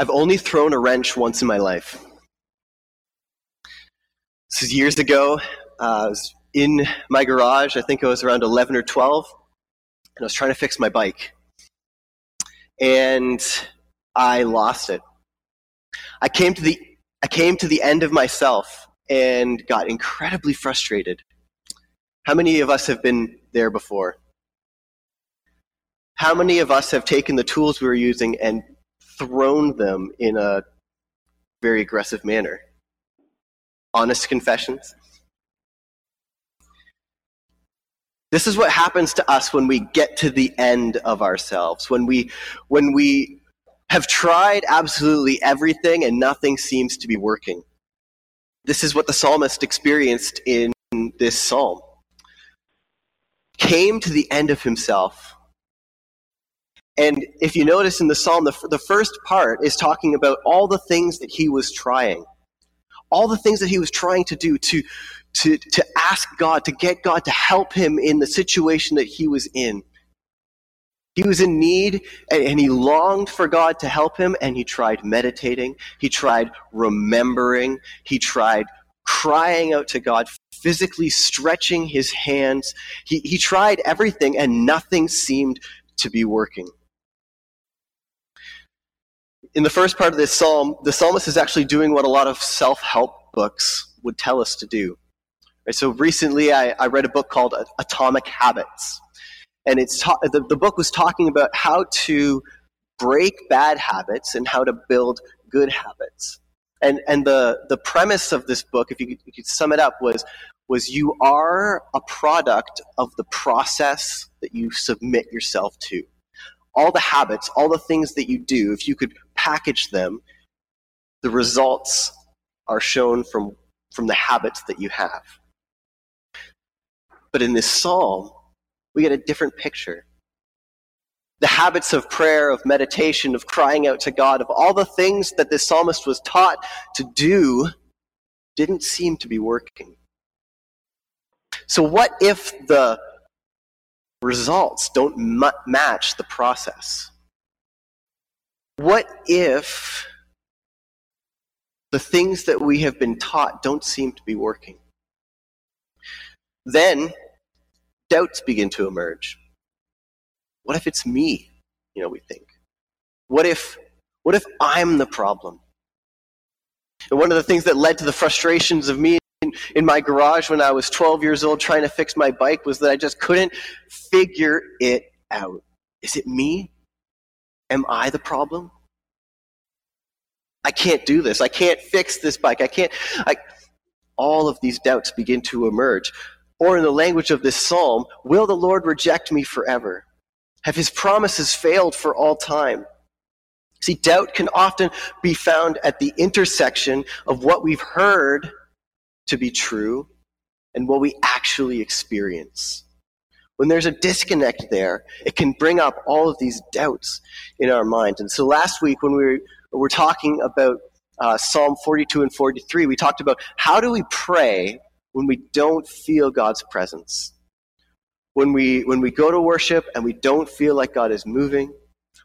I've only thrown a wrench once in my life. This is years ago. Uh, I was in my garage. I think I was around 11 or 12, and I was trying to fix my bike. And I lost it. I came to the I came to the end of myself and got incredibly frustrated. How many of us have been there before? How many of us have taken the tools we were using and thrown them in a very aggressive manner? Honest confessions? This is what happens to us when we get to the end of ourselves, when we, when we have tried absolutely everything and nothing seems to be working. This is what the psalmist experienced in this psalm. Came to the end of himself. And if you notice in the psalm, the, the first part is talking about all the things that he was trying, all the things that he was trying to do to, to, to ask God, to get God to help him in the situation that he was in. He was in need and he longed for God to help him, and he tried meditating, he tried remembering, he tried crying out to God, physically stretching his hands. He, he tried everything, and nothing seemed to be working. In the first part of this psalm, the psalmist is actually doing what a lot of self help books would tell us to do. Right, so recently, I, I read a book called Atomic Habits and it's ta- the, the book was talking about how to break bad habits and how to build good habits. And, and the, the premise of this book, if you could, you could sum it up, was, was you are a product of the process that you submit yourself to. All the habits, all the things that you do, if you could package them, the results are shown from, from the habits that you have. But in this psalm, we get a different picture. The habits of prayer, of meditation, of crying out to God, of all the things that this psalmist was taught to do, didn't seem to be working. So, what if the results don't match the process? What if the things that we have been taught don't seem to be working? Then doubts begin to emerge. What if it's me? You know, we think. What if, what if I'm the problem? And one of the things that led to the frustrations of me in, in my garage when I was 12 years old trying to fix my bike was that I just couldn't figure it out. Is it me? Am I the problem? I can't do this. I can't fix this bike. I can't. I, all of these doubts begin to emerge. Or in the language of this psalm, will the Lord reject me forever? Have his promises failed for all time? See, doubt can often be found at the intersection of what we've heard to be true and what we actually experience. When there's a disconnect there, it can bring up all of these doubts in our minds. And so last week, when we were, were talking about uh, Psalm 42 and 43, we talked about how do we pray when we don't feel God's presence. When we, when we go to worship and we don't feel like God is moving,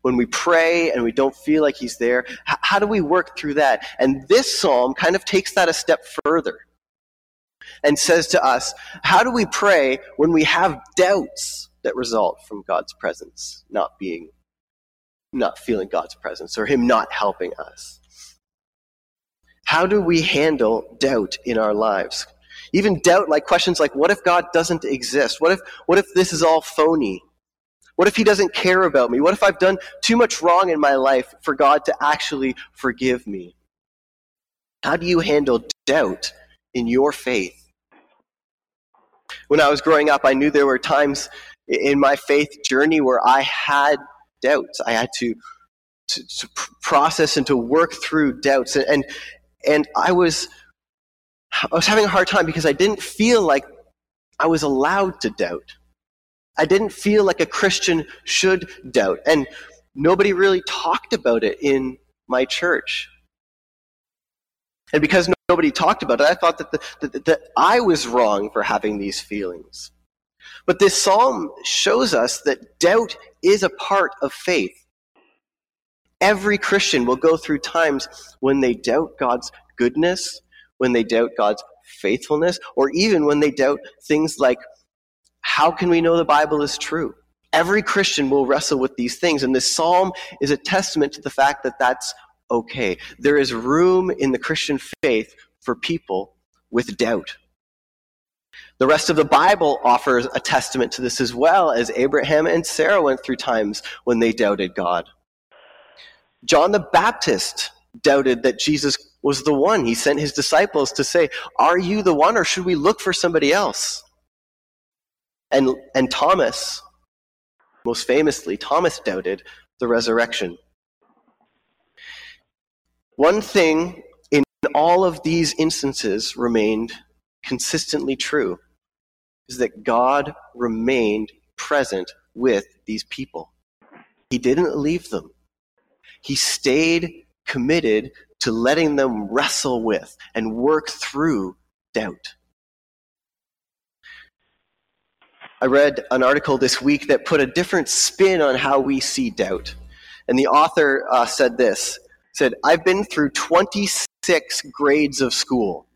when we pray and we don't feel like He's there, how, how do we work through that? And this psalm kind of takes that a step further and says to us, how do we pray when we have doubts that result from God's presence not being, not feeling God's presence or Him not helping us? How do we handle doubt in our lives? Even doubt, like questions like, what if God doesn't exist? What if, what if this is all phony? What if he doesn't care about me? What if I've done too much wrong in my life for God to actually forgive me? How do you handle doubt in your faith? When I was growing up, I knew there were times in my faith journey where I had doubts. I had to, to, to process and to work through doubts. And, and I was I was having a hard time because I didn't feel like I was allowed to doubt. I didn't feel like a Christian should doubt. And nobody really talked about it in my church. And because nobody talked about it, I thought that, the, that, that I was wrong for having these feelings. But this psalm shows us that doubt is a part of faith. every Christian will go through times when they doubt God's goodness, when they doubt God's faithfulness, or even when they doubt things like, how can we know the Bible is true? Every Christian will wrestle with these things, and this psalm is a testament to the fact that that's okay. There is room in the Christian faith for people with doubt. The rest of the Bible offers a testament to this as well, as Abraham and Sarah went through times when they doubted God. John the Baptist doubted that Jesus was the one. He sent his disciples to say, Are you the one, or should we look for somebody else? And, and Thomas, most famously, Thomas doubted the resurrection. One thing in all of these instances remained consistently true is that God remained present with these people. He didn't leave them. He stayed committed to letting them wrestle with and work through doubt. I read an article this week that put a different spin on how we see doubt. And the author uh, said this said, I've been through 26 grades of school.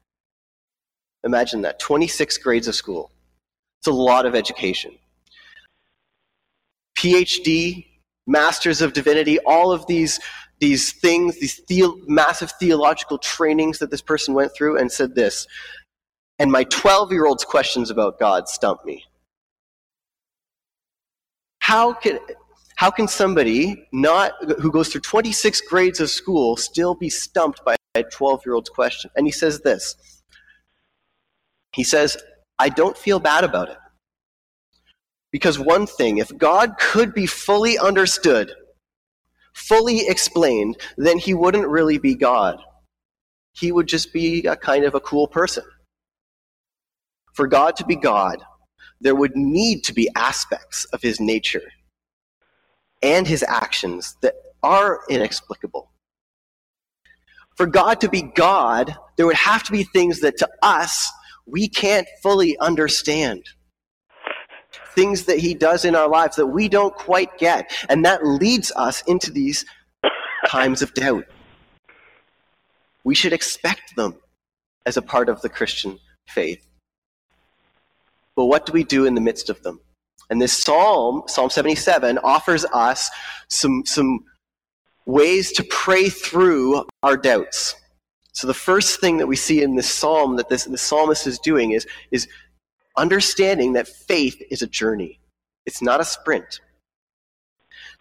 Imagine that 26 grades of school. It's a lot of education. PhD, Masters of Divinity, all of these, these things, these the- massive theological trainings that this person went through, and said this. And my 12 year old's questions about God stumped me. How can, how can somebody not who goes through 26 grades of school still be stumped by a 12 year old's question? And he says this. He says, I don't feel bad about it. Because one thing, if God could be fully understood, fully explained, then he wouldn't really be God. He would just be a kind of a cool person. For God to be God, there would need to be aspects of his nature and his actions that are inexplicable. For God to be God, there would have to be things that to us we can't fully understand. Things that he does in our lives that we don't quite get. And that leads us into these times of doubt. We should expect them as a part of the Christian faith. But what do we do in the midst of them? And this psalm, Psalm 77, offers us some, some ways to pray through our doubts. So the first thing that we see in this psalm that this, the psalmist is doing is, is understanding that faith is a journey. It's not a sprint.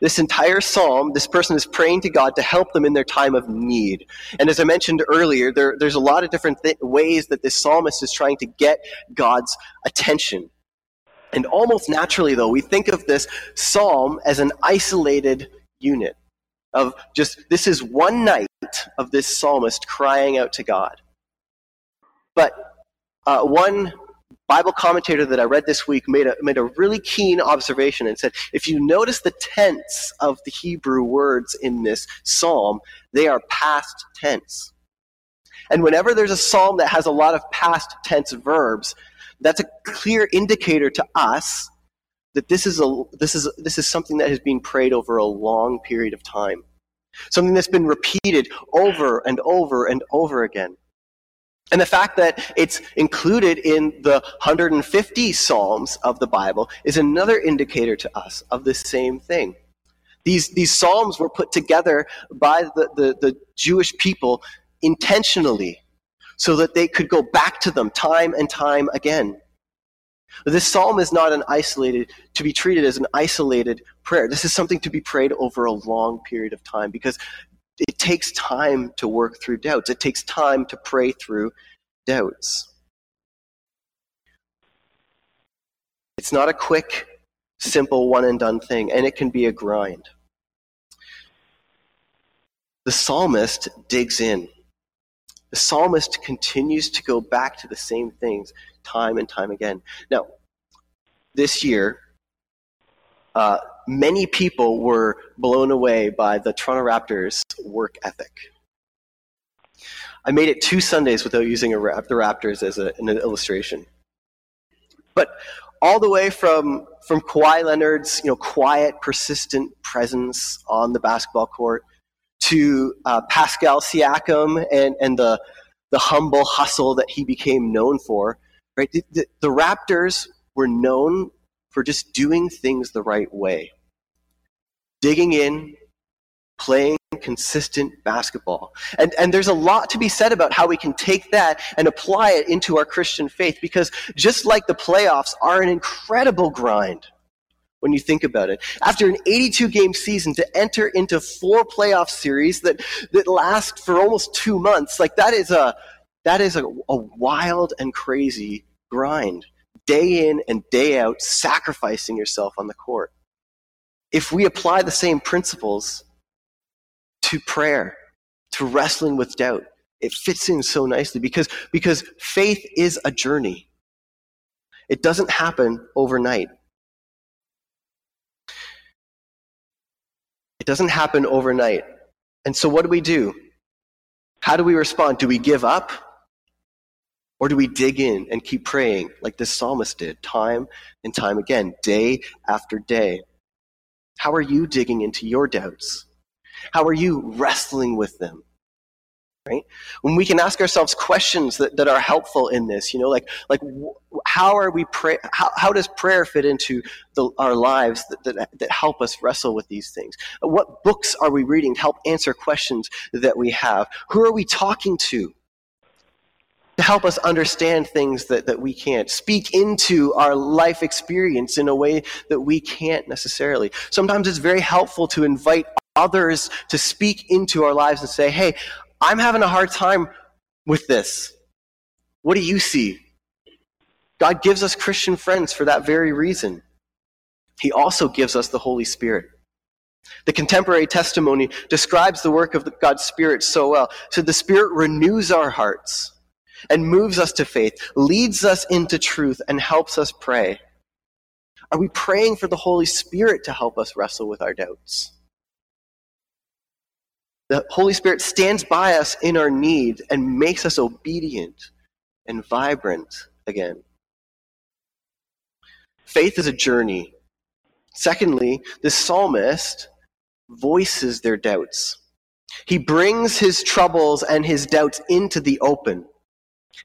This entire psalm, this person is praying to God to help them in their time of need. And as I mentioned earlier, there, there's a lot of different th- ways that this psalmist is trying to get God's attention. And almost naturally, though, we think of this psalm as an isolated unit of just this is one night of this psalmist crying out to God. But uh, one Bible commentator that I read this week made a, made a really keen observation and said if you notice the tense of the Hebrew words in this psalm, they are past tense. And whenever there's a psalm that has a lot of past tense verbs, that's a clear indicator to us that this is, a, this, is, this is something that has been prayed over a long period of time. Something that's been repeated over and over and over again. And the fact that it's included in the 150 Psalms of the Bible is another indicator to us of the same thing. These, these Psalms were put together by the, the, the Jewish people intentionally so that they could go back to them time and time again. This psalm is not an isolated, to be treated as an isolated prayer. This is something to be prayed over a long period of time because it takes time to work through doubts. It takes time to pray through doubts. It's not a quick, simple, one and done thing, and it can be a grind. The psalmist digs in. The psalmist continues to go back to the same things time and time again. Now, this year, uh, many people were blown away by the Toronto Raptors' work ethic. I made it two Sundays without using a, the Raptors as a, an illustration. But all the way from, from Kawhi Leonard's you know, quiet, persistent presence on the basketball court to uh, Pascal Siakam and, and the, the humble hustle that he became known for, right? The, the, the Raptors were known for just doing things the right way, digging in, playing consistent basketball. And, and there's a lot to be said about how we can take that and apply it into our Christian faith because just like the playoffs are an incredible grind when you think about it. After an 82 game season to enter into four playoff series that, that last for almost two months, like that is a, that is a, a wild and crazy grind. Day in and day out, sacrificing yourself on the court. If we apply the same principles to prayer, to wrestling with doubt. It fits in so nicely because, because faith is a journey. It doesn't happen overnight. It doesn't happen overnight. And so, what do we do? How do we respond? Do we give up? Or do we dig in and keep praying like this psalmist did, time and time again, day after day? How are you digging into your doubts? How are you wrestling with them? Right? When we can ask ourselves questions that, that are helpful in this, you know, like, like how are we pray, how, how does prayer fit into the, our lives that, that, that help us wrestle with these things? What books are we reading to help answer questions that we have? Who are we talking to? to help us understand things that, that we can't, speak into our life experience in a way that we can't necessarily. Sometimes it's very helpful to invite others to speak into our lives and say, hey, I'm having a hard time with this. What do you see? God gives us Christian friends for that very reason. He also gives us the Holy Spirit. The contemporary testimony describes the work of the, God's Spirit so well. So the Spirit renews our hearts and moves us to faith, leads us into truth, and helps us pray. Are we praying for the Holy Spirit to help us wrestle with our doubts? The Holy Spirit stands by us in our need and makes us obedient and vibrant again. Faith is a journey. Secondly, the psalmist voices their doubts. He brings his troubles and his doubts into the open.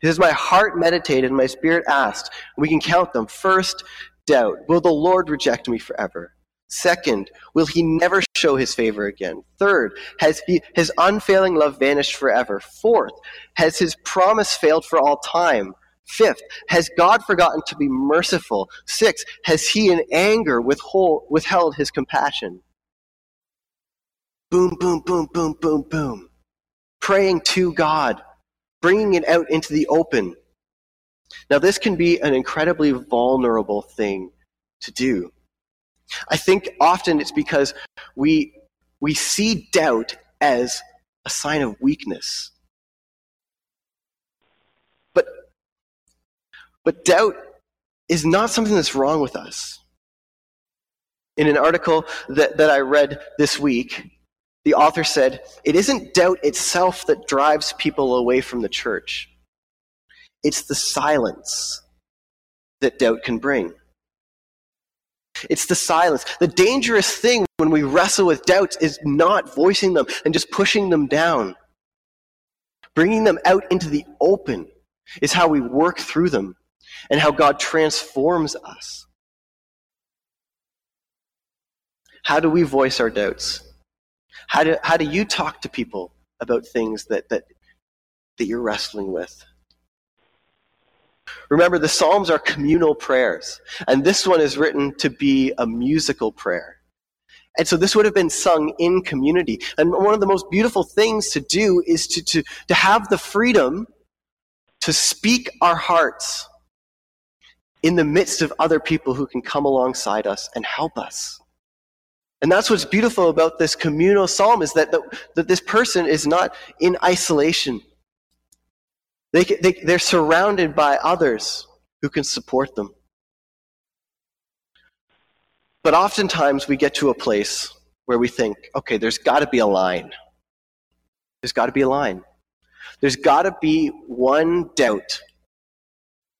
He says, My heart meditated and my spirit asked. We can count them. First, doubt. Will the Lord reject me forever? Second, will he never show his favor again? Third, has he, his unfailing love vanished forever? Fourth, has his promise failed for all time? Fifth, has God forgotten to be merciful? Sixth, has he in anger withhold, withheld his compassion? Boom, boom, boom, boom, boom, boom. Praying to God, bringing it out into the open. Now, this can be an incredibly vulnerable thing to do. I think often it's because we, we see doubt as a sign of weakness. But, but doubt is not something that's wrong with us. In an article that, that I read this week, the author said, It isn't doubt itself that drives people away from the church, it's the silence that doubt can bring. It's the silence. The dangerous thing when we wrestle with doubts is not voicing them and just pushing them down. Bringing them out into the open is how we work through them and how God transforms us. How do we voice our doubts? How do, how do you talk to people about things that, that, that you're wrestling with? Remember, the Psalms are communal prayers, and this one is written to be a musical prayer. And so this would have been sung in community. And one of the most beautiful things to do is to, to, to have the freedom to speak our hearts in the midst of other people who can come alongside us and help us. And that's what's beautiful about this communal psalm is that, that, that this person is not in isolation. They, they, they're surrounded by others who can support them. But oftentimes we get to a place where we think, okay, there's got to be a line. There's got to be a line. There's got to be one doubt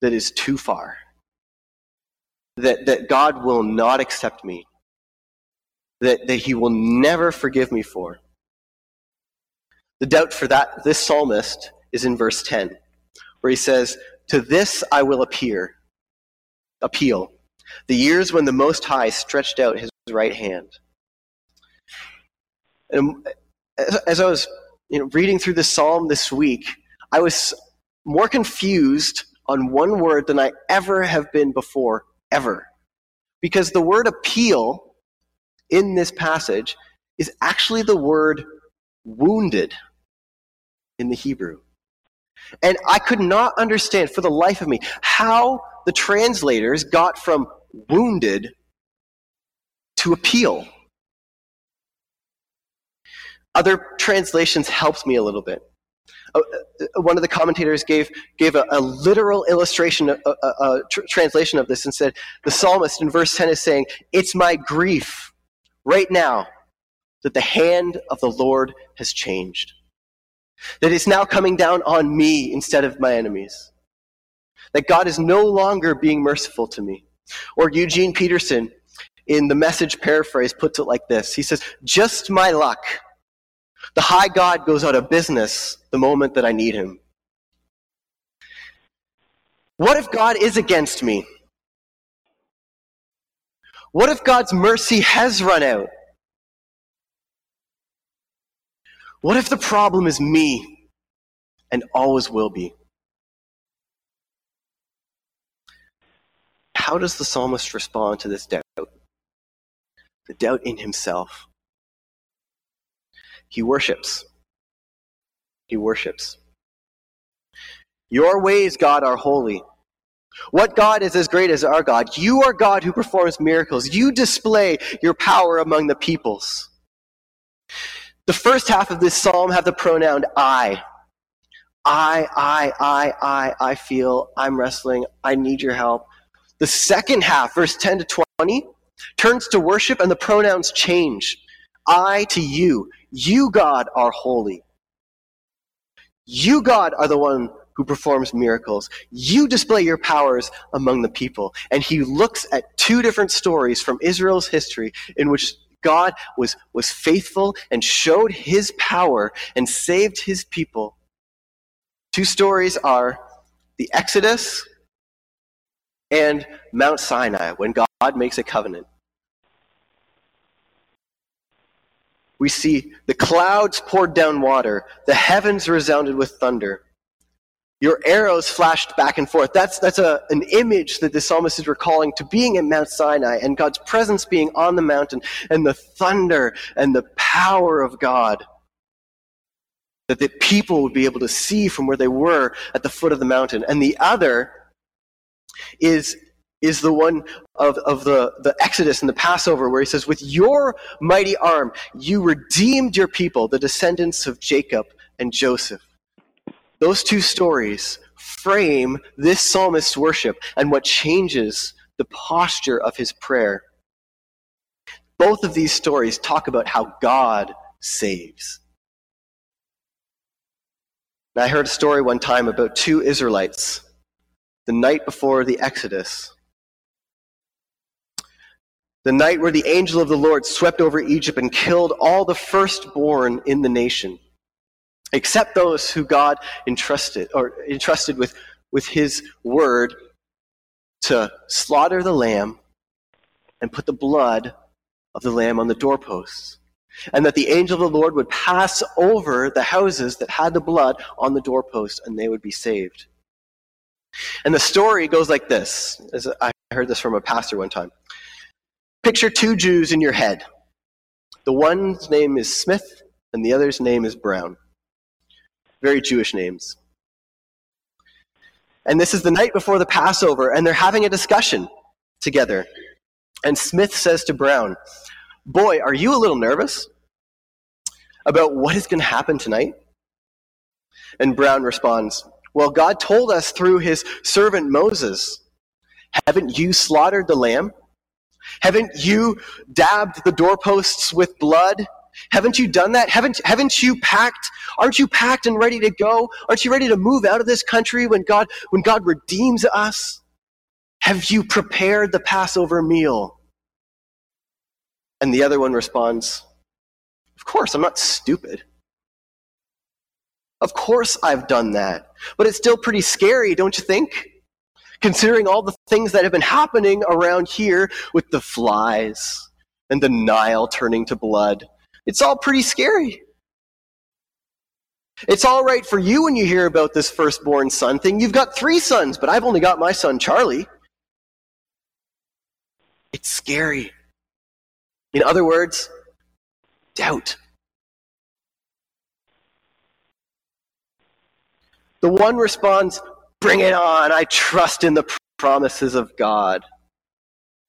that is too far. That, that God will not accept me. That, that He will never forgive me for. The doubt for that this psalmist is in verse 10, where he says, To this I will appear, appeal, the years when the Most High stretched out his right hand. And uh, as I was you know, reading through the psalm this week, I was more confused on one word than I ever have been before, ever. Because the word appeal in this passage is actually the word wounded in the Hebrew. And I could not understand for the life of me how the translators got from wounded to appeal. Other translations helped me a little bit. Uh, uh, one of the commentators gave, gave a, a literal illustration, a, a, a tr- translation of this, and said the psalmist in verse 10 is saying, It's my grief right now that the hand of the Lord has changed. That it's now coming down on me instead of my enemies. That God is no longer being merciful to me. Or Eugene Peterson, in the message paraphrase, puts it like this He says, Just my luck. The high God goes out of business the moment that I need him. What if God is against me? What if God's mercy has run out? What if the problem is me and always will be? How does the psalmist respond to this doubt? The doubt in himself. He worships. He worships. Your ways, God, are holy. What God is as great as our God? You are God who performs miracles. You display your power among the peoples. The first half of this psalm have the pronoun I. I, I, I, I, I feel, I'm wrestling, I need your help. The second half, verse 10 to 20, turns to worship and the pronouns change. I to you. You, God, are holy. You, God, are the one who performs miracles. You display your powers among the people. And he looks at two different stories from Israel's history in which God was, was faithful and showed his power and saved his people. Two stories are the Exodus and Mount Sinai, when God makes a covenant. We see the clouds poured down water, the heavens resounded with thunder. Your arrows flashed back and forth. That's, that's a, an image that the psalmist is recalling to being at Mount Sinai and God's presence being on the mountain and the thunder and the power of God. That the people would be able to see from where they were at the foot of the mountain. And the other is, is the one of, of the, the Exodus and the Passover, where he says, With your mighty arm, you redeemed your people, the descendants of Jacob and Joseph. Those two stories frame this psalmist's worship and what changes the posture of his prayer. Both of these stories talk about how God saves. I heard a story one time about two Israelites the night before the Exodus. The night where the angel of the Lord swept over Egypt and killed all the firstborn in the nation except those who God entrusted or entrusted with, with his word to slaughter the lamb and put the blood of the lamb on the doorposts. And that the angel of the Lord would pass over the houses that had the blood on the doorpost and they would be saved. And the story goes like this. As I heard this from a pastor one time. Picture two Jews in your head. The one's name is Smith and the other's name is Brown very Jewish names. And this is the night before the Passover, and they're having a discussion together. And Smith says to Brown, Boy, are you a little nervous about what is going to happen tonight? And Brown responds, Well, God told us through his servant Moses, Haven't you slaughtered the lamb? Haven't you dabbed the doorposts with blood haven't you done that? Haven't, haven't you packed? Aren't you packed and ready to go? Aren't you ready to move out of this country when God, when God redeems us? Have you prepared the Passover meal? And the other one responds, Of course, I'm not stupid. Of course I've done that. But it's still pretty scary, don't you think? Considering all the things that have been happening around here with the flies and the Nile turning to blood. It's all pretty scary. It's all right for you when you hear about this firstborn son thing. You've got three sons, but I've only got my son, Charlie. It's scary. In other words, doubt. The one responds, Bring it on, I trust in the promises of God.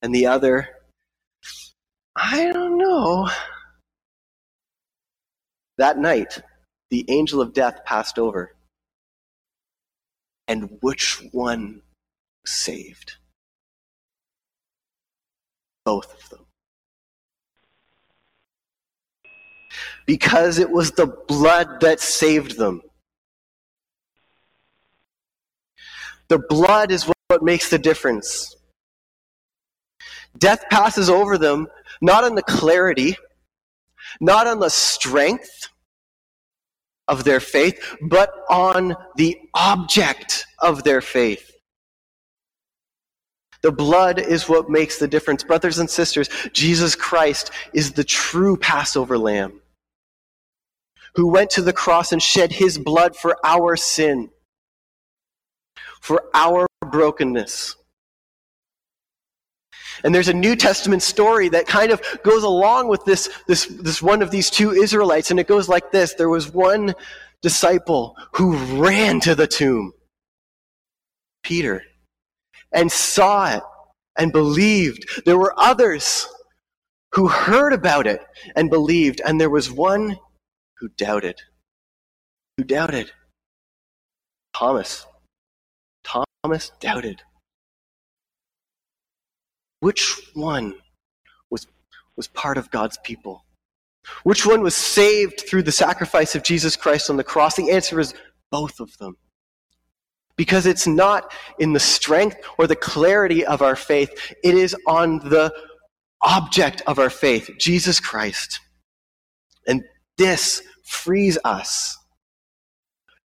And the other, I don't know. That night, the angel of death passed over. And which one saved? Both of them. Because it was the blood that saved them. The blood is what makes the difference. Death passes over them, not in the clarity, not on the strength of their faith, but on the object of their faith. The blood is what makes the difference. Brothers and sisters, Jesus Christ is the true Passover lamb who went to the cross and shed his blood for our sin for our brokenness. And there's a New Testament story that kind of goes along with this, this, this one of these two Israelites, and it goes like this. There was one disciple who ran to the tomb, Peter, and saw it and believed. There were others who heard about it and believed, and there was one who doubted. Who doubted? Thomas. Thomas doubted. Which one was, was part of God's people? Which one was saved through the sacrifice of Jesus Christ on the cross? The answer is both of them. Because it's not in the strength or the clarity of our faith, it is on the object of our faith, Jesus Christ. And this frees us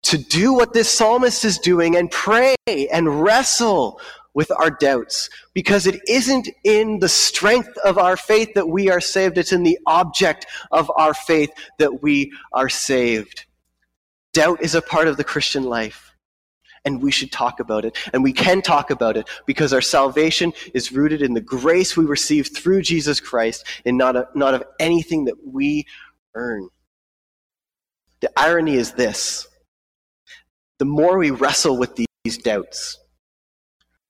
to do what this psalmist is doing and pray and wrestle with our doubts because it isn't in the strength of our faith that we are saved, it's in the object of our faith that we are saved. Doubt is a part of the Christian life. And we should talk about it. And we can talk about it because our salvation is rooted in the grace we receive through Jesus Christ and not, a, not of anything that we earn. The irony is this the more we wrestle with these doubts,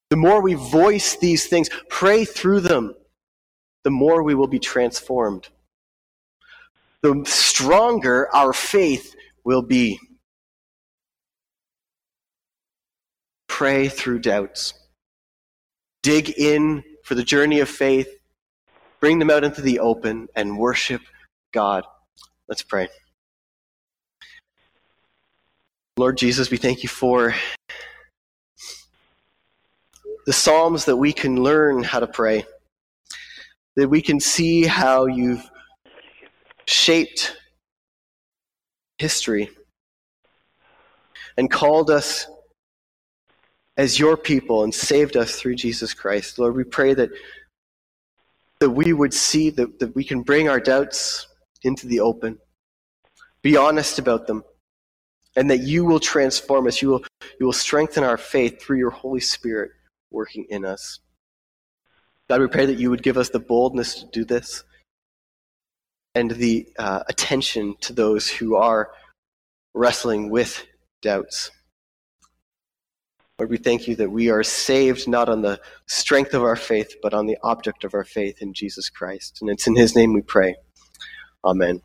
the more we voice these things, pray through them, the more we will be transformed. The stronger our faith will be. Pray through doubts. Dig in for the journey of faith. Bring them out into the open and worship God. Let's pray. Lord Jesus, we thank you for the Psalms that we can learn how to pray, that we can see how you've shaped history and called us as your people and saved us through Jesus Christ. Lord, we pray that, that we would see that, that we can bring our doubts into the open, be honest about them and that you will transform us. You will, you will strengthen our faith through your Holy Spirit working in us. God, we pray that you would give us the boldness to do this and the uh, attention to those who are wrestling with doubts. Lord, we thank you that we are saved not on the strength of our faith, but on the object of our faith in Jesus Christ. And it's in his name we pray. Amen.